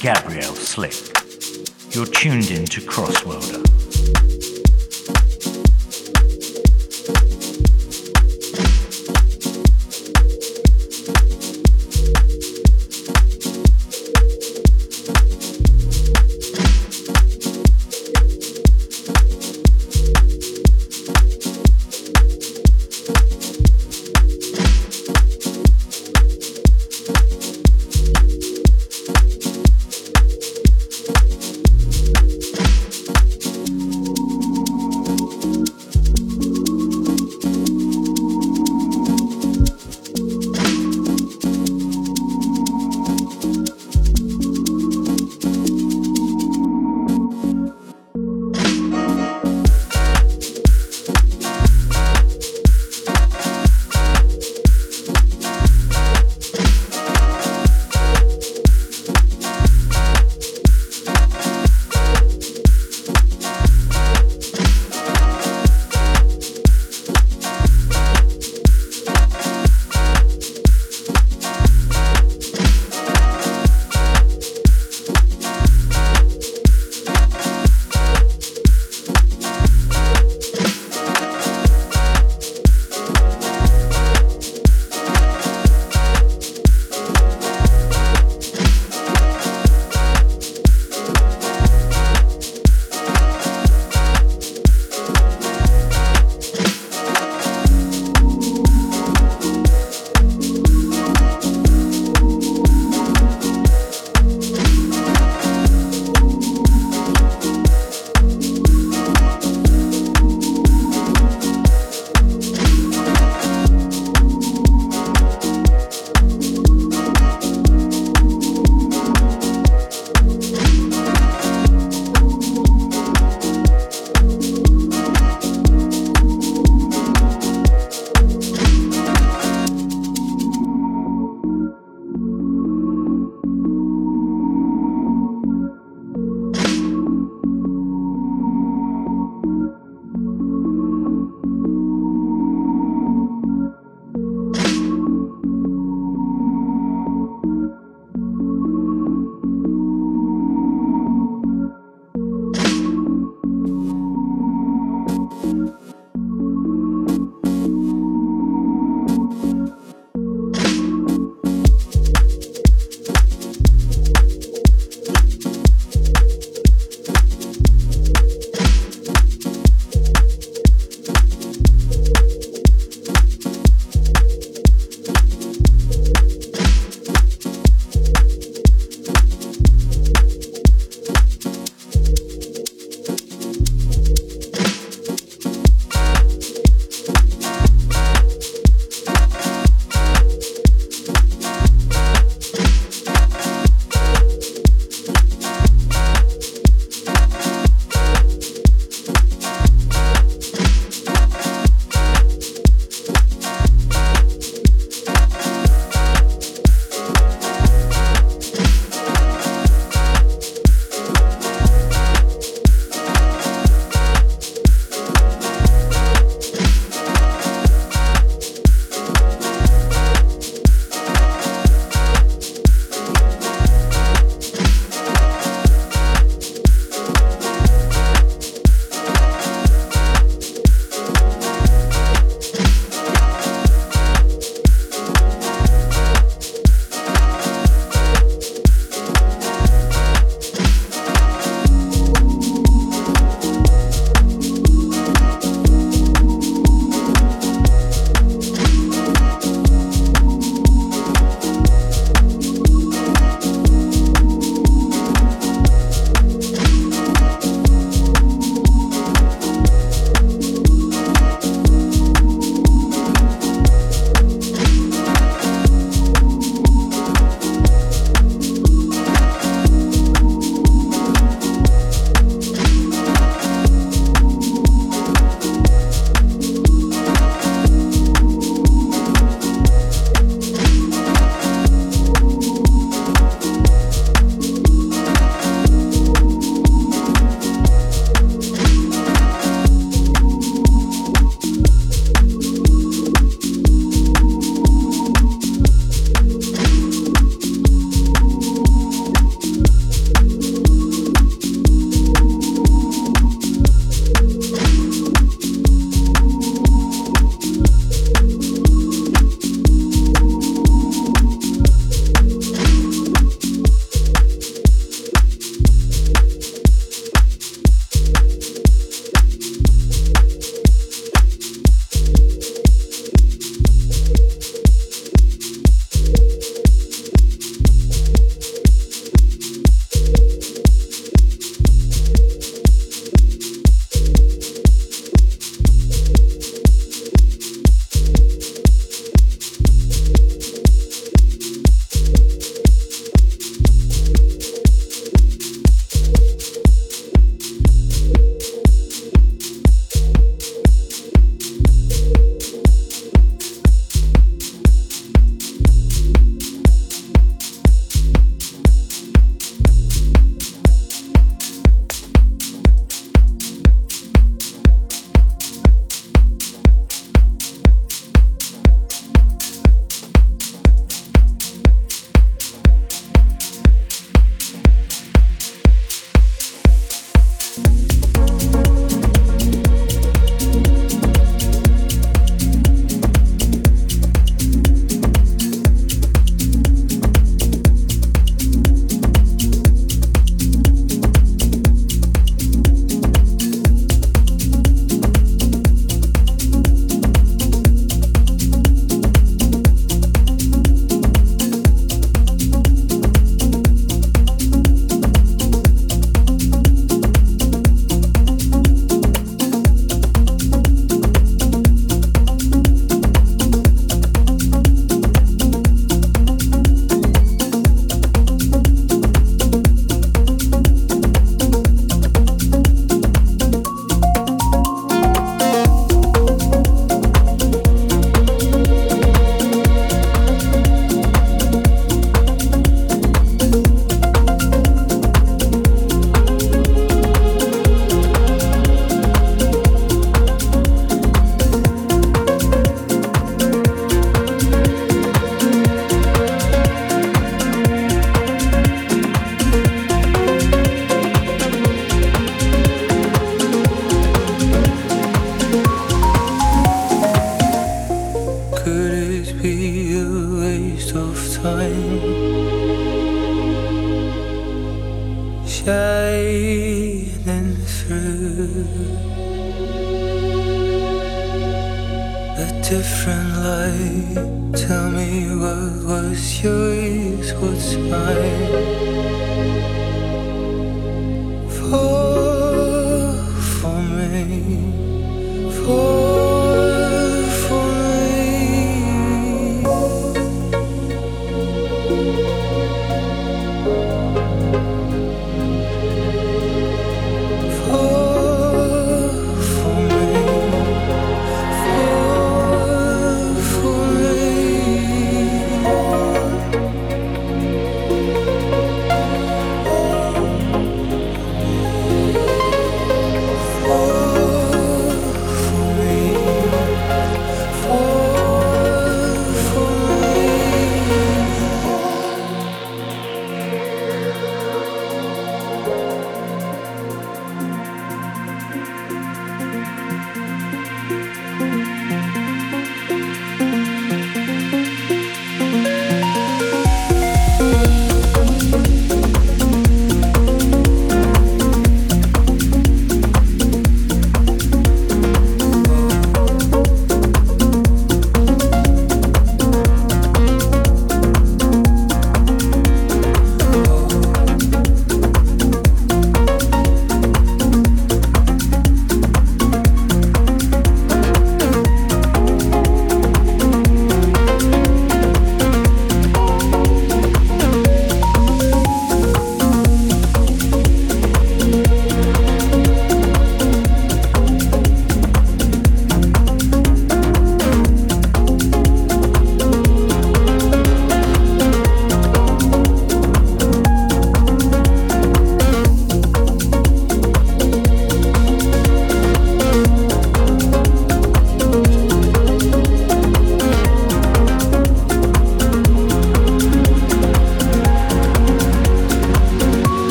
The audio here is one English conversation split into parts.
Gabriel Slick.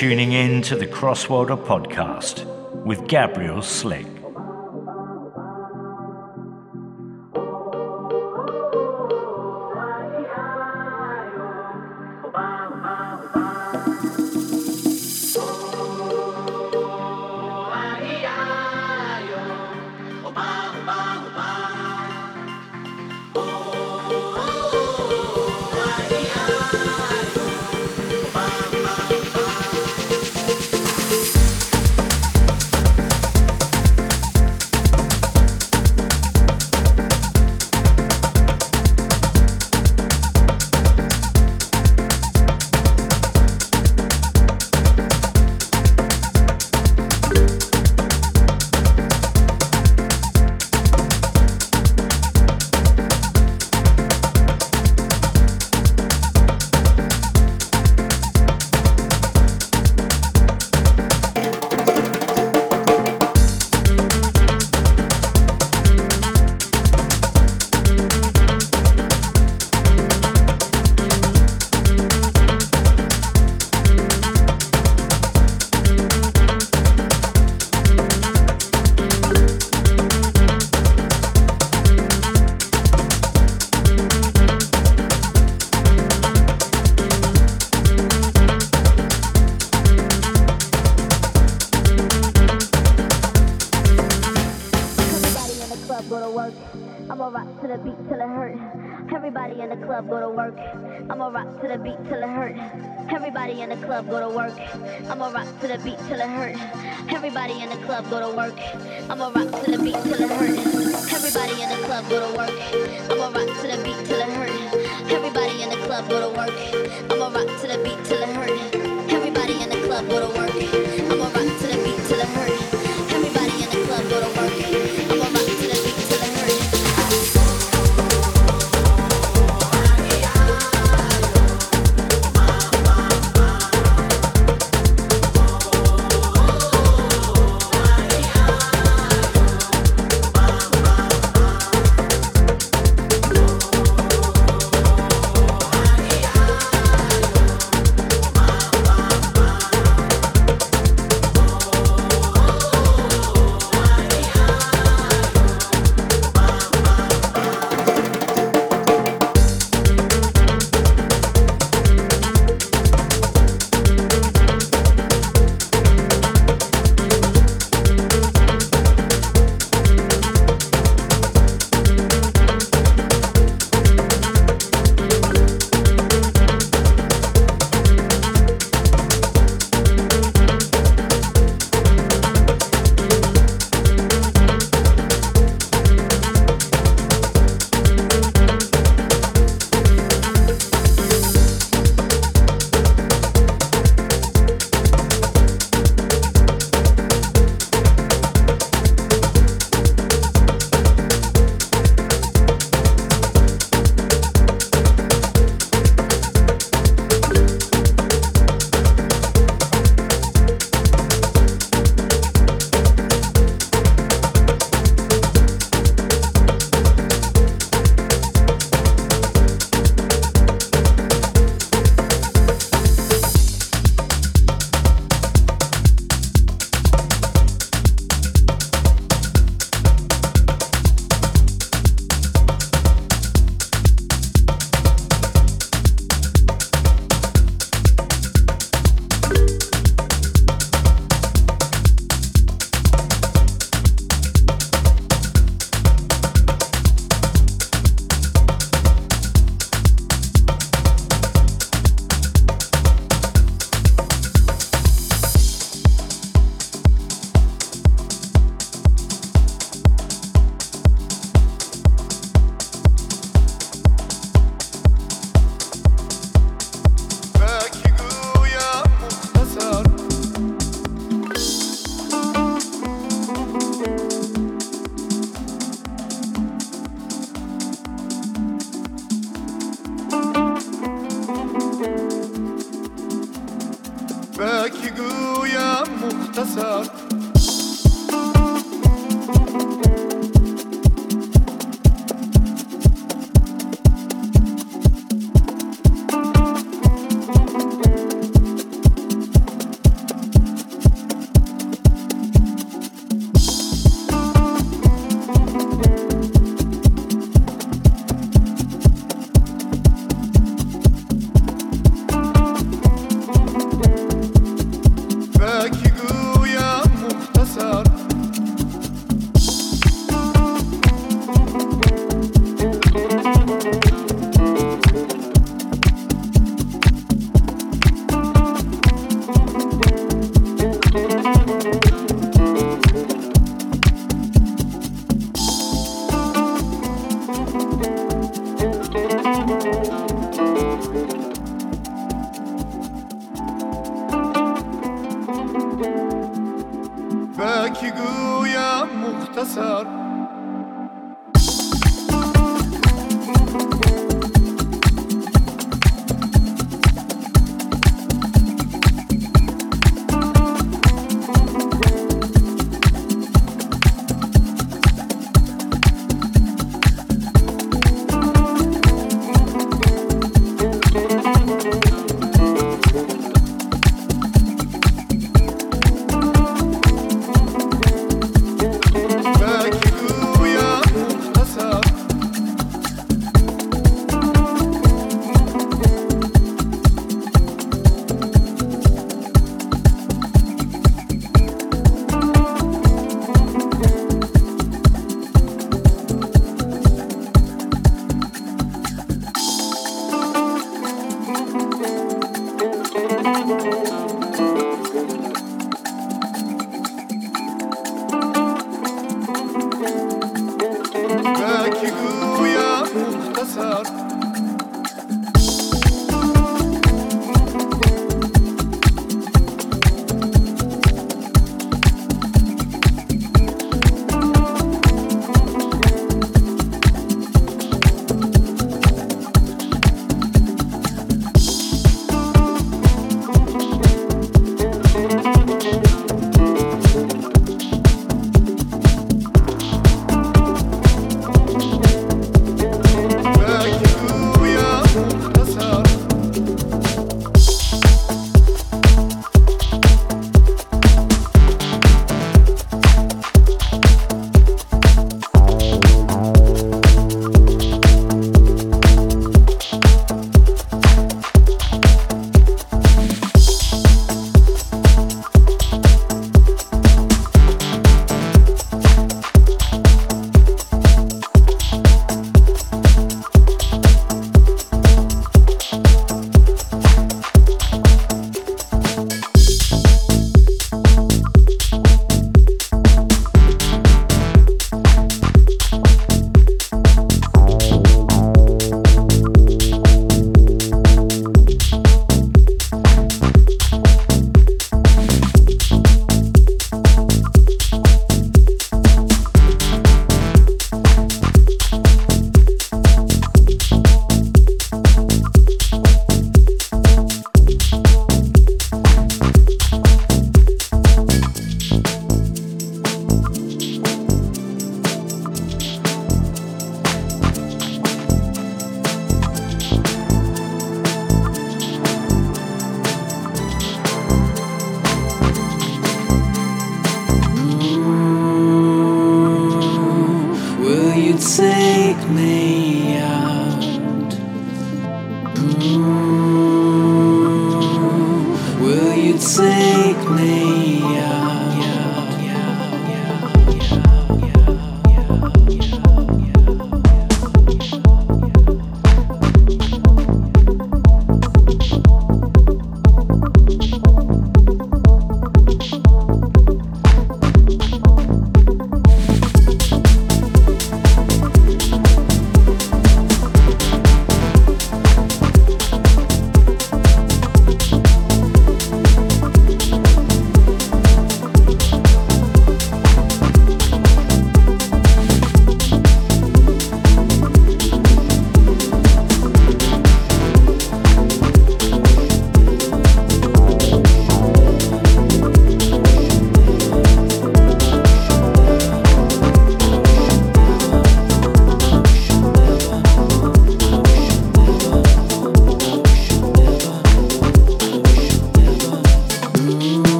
Tuning in to the Crossworlder podcast with Gabriel Slick. Everybody in the club go to work. I'ma rock to the beat till it hurt. Everybody in the club go to work. I'ma rock to the beat till it hurt. Everybody in the club go to work. I'ma rock to the beat till it hurt. Everybody in the club go to work. I'ma rock to the beat.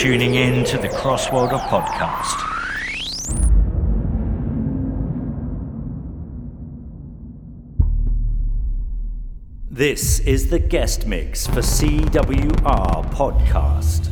Tuning in to the Crossworlder podcast. This is the guest mix for CWR Podcast.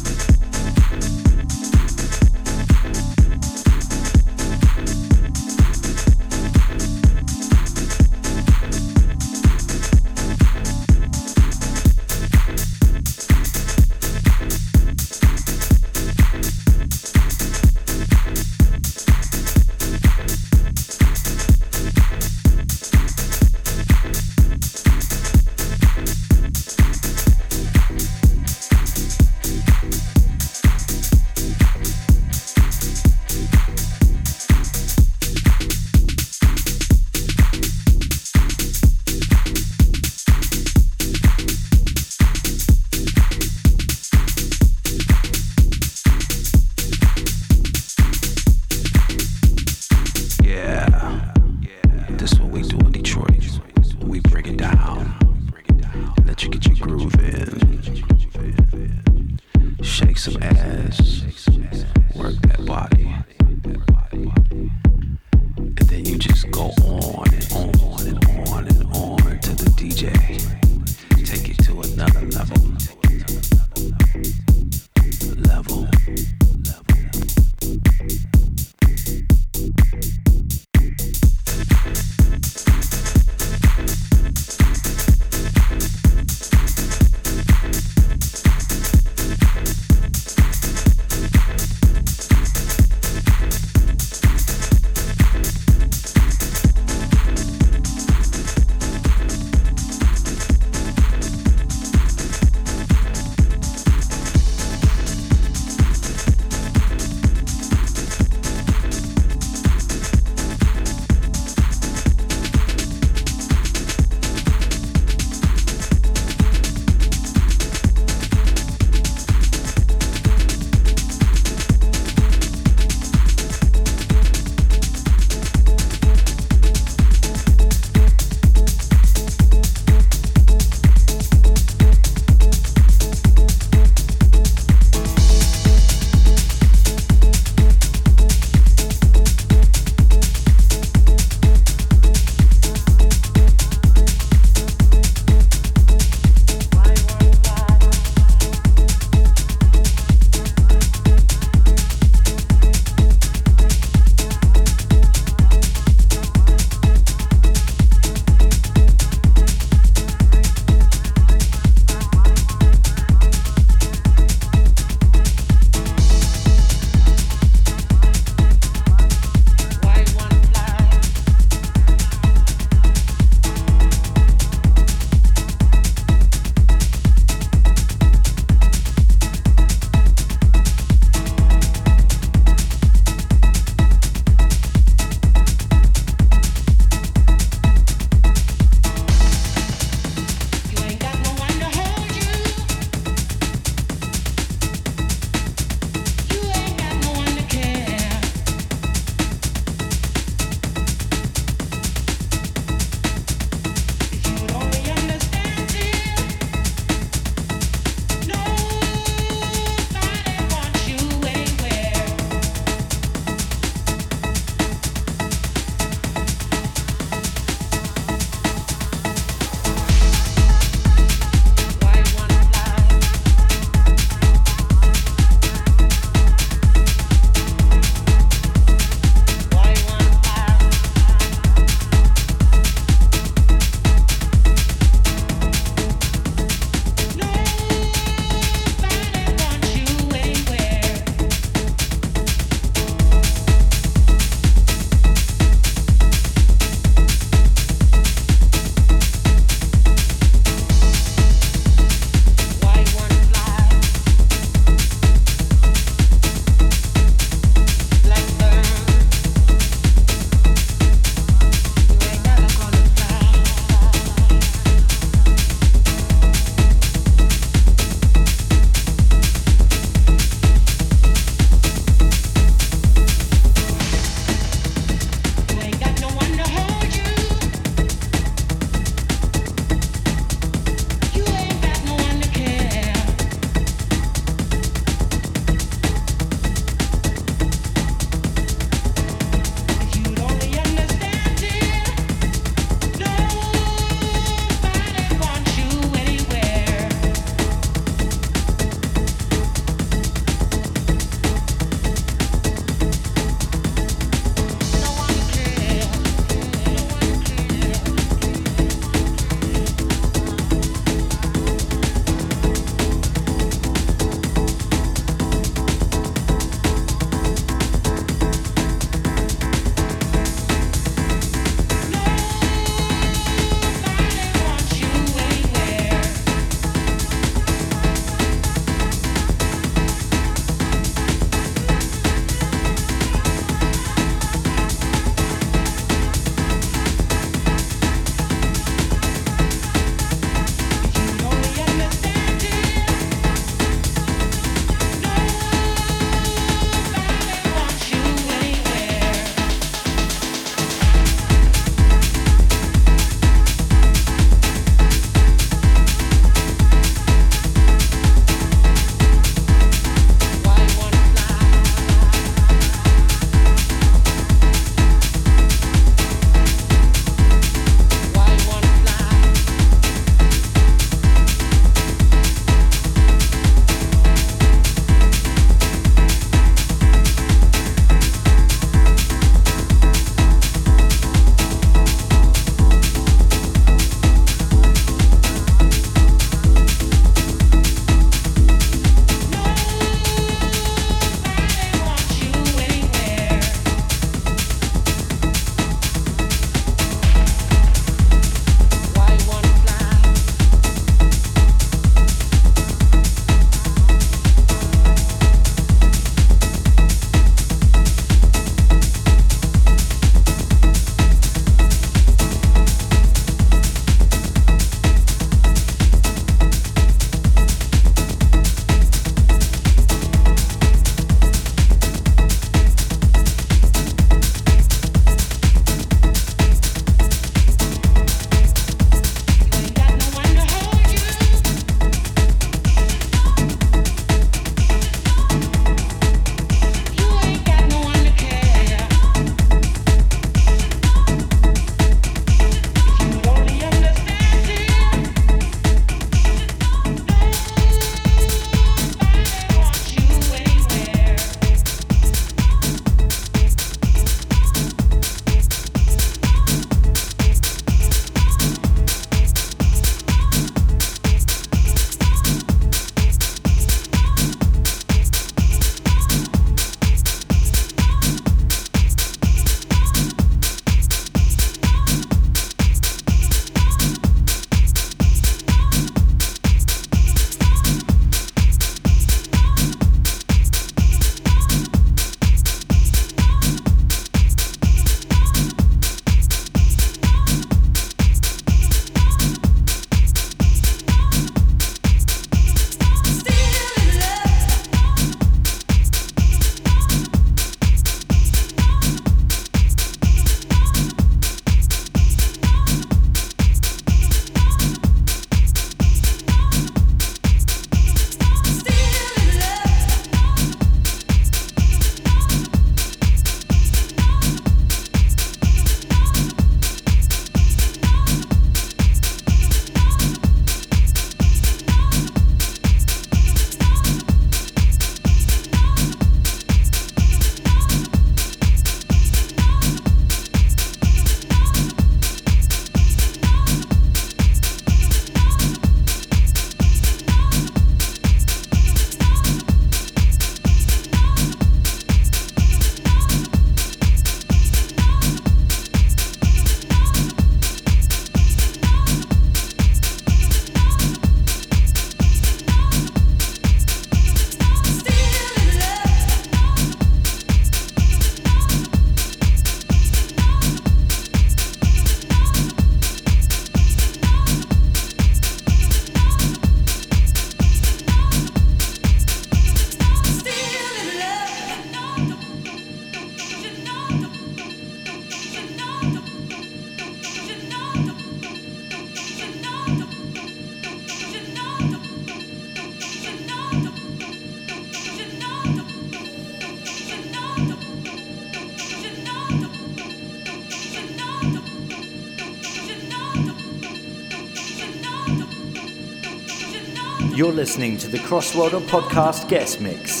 Listening to the Crossworlder Podcast Guest Mix.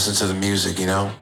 Listen to the music, you know?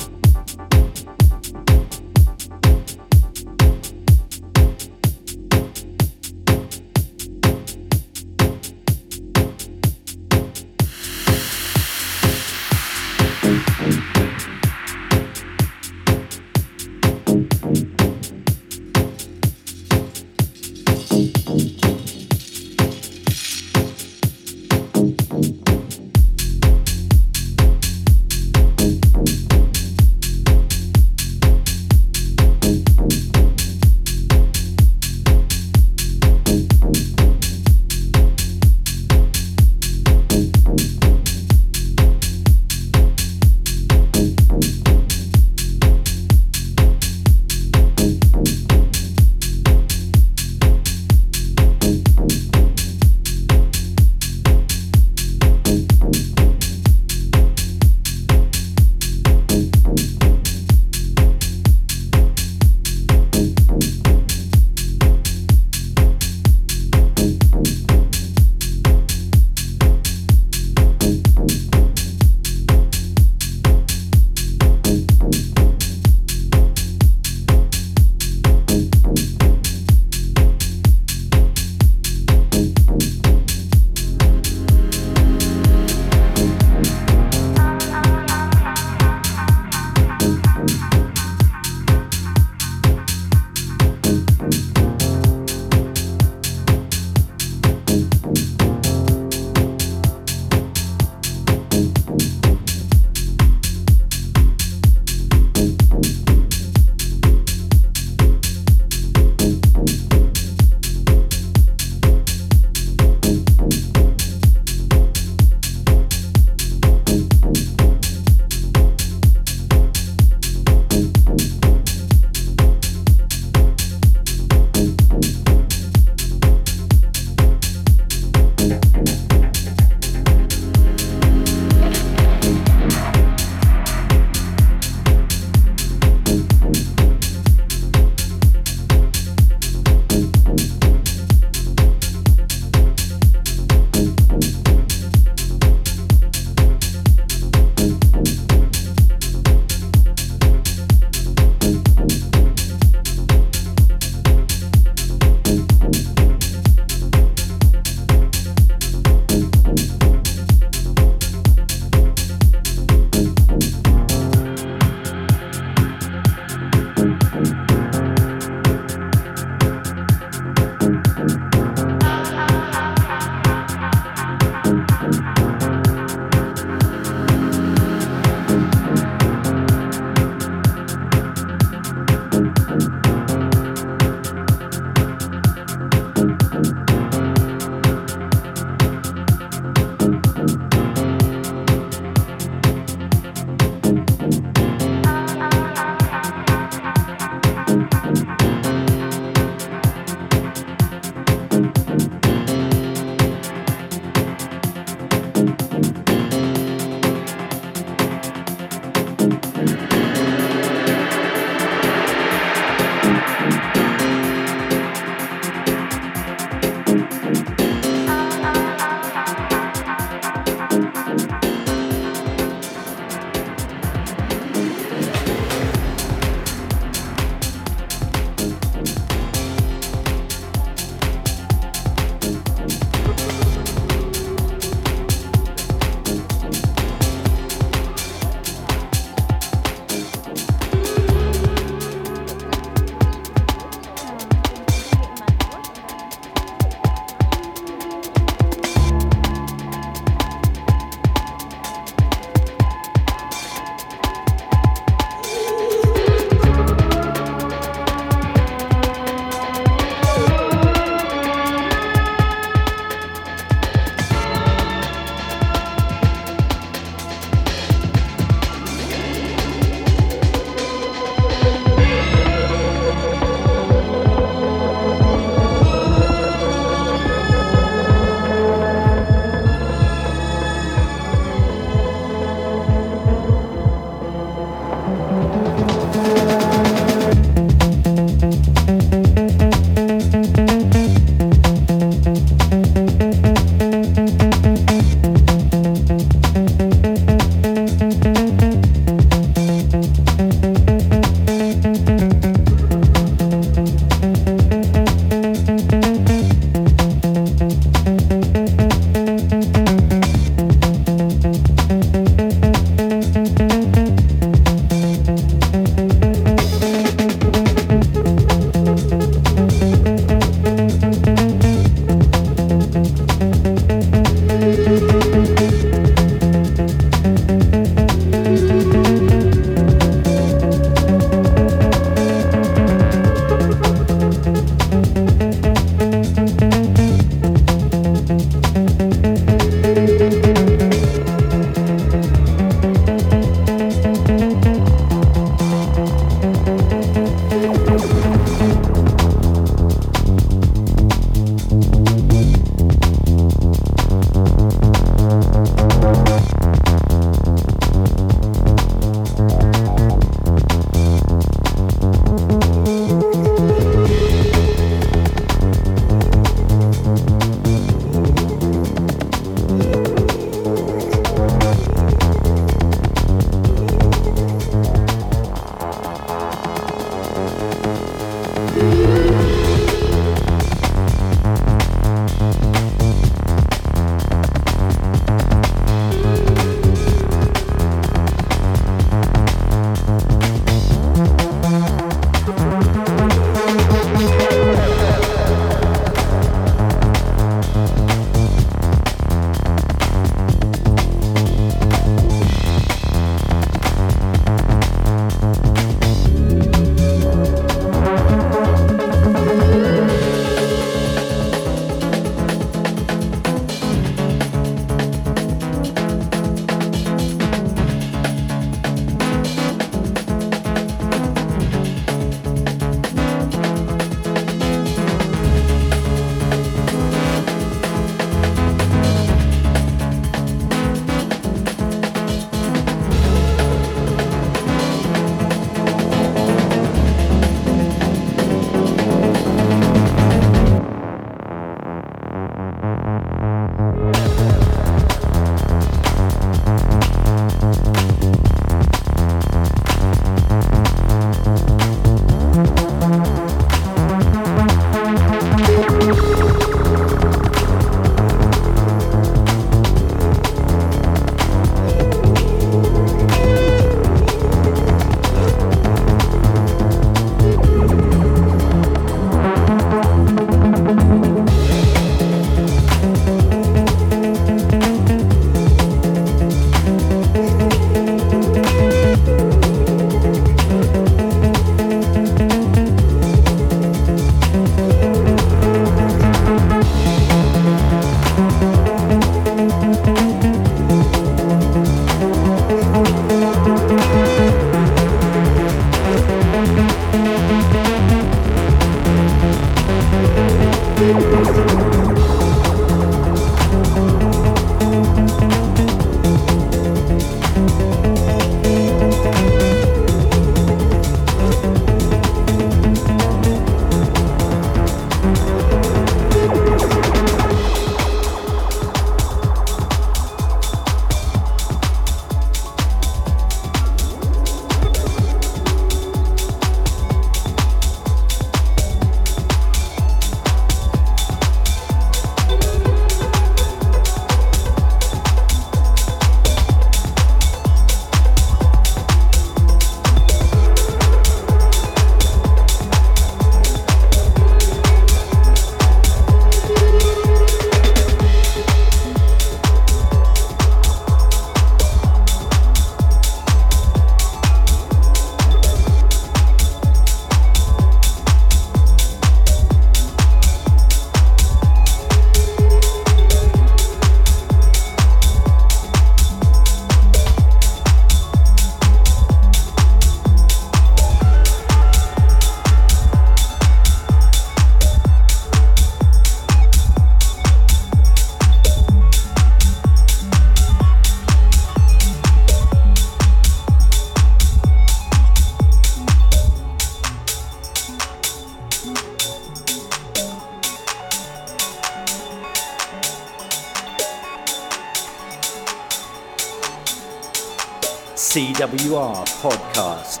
CWR Podcast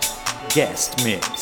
Guest Mix.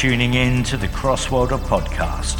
Tuning in to the Crossworlder podcast.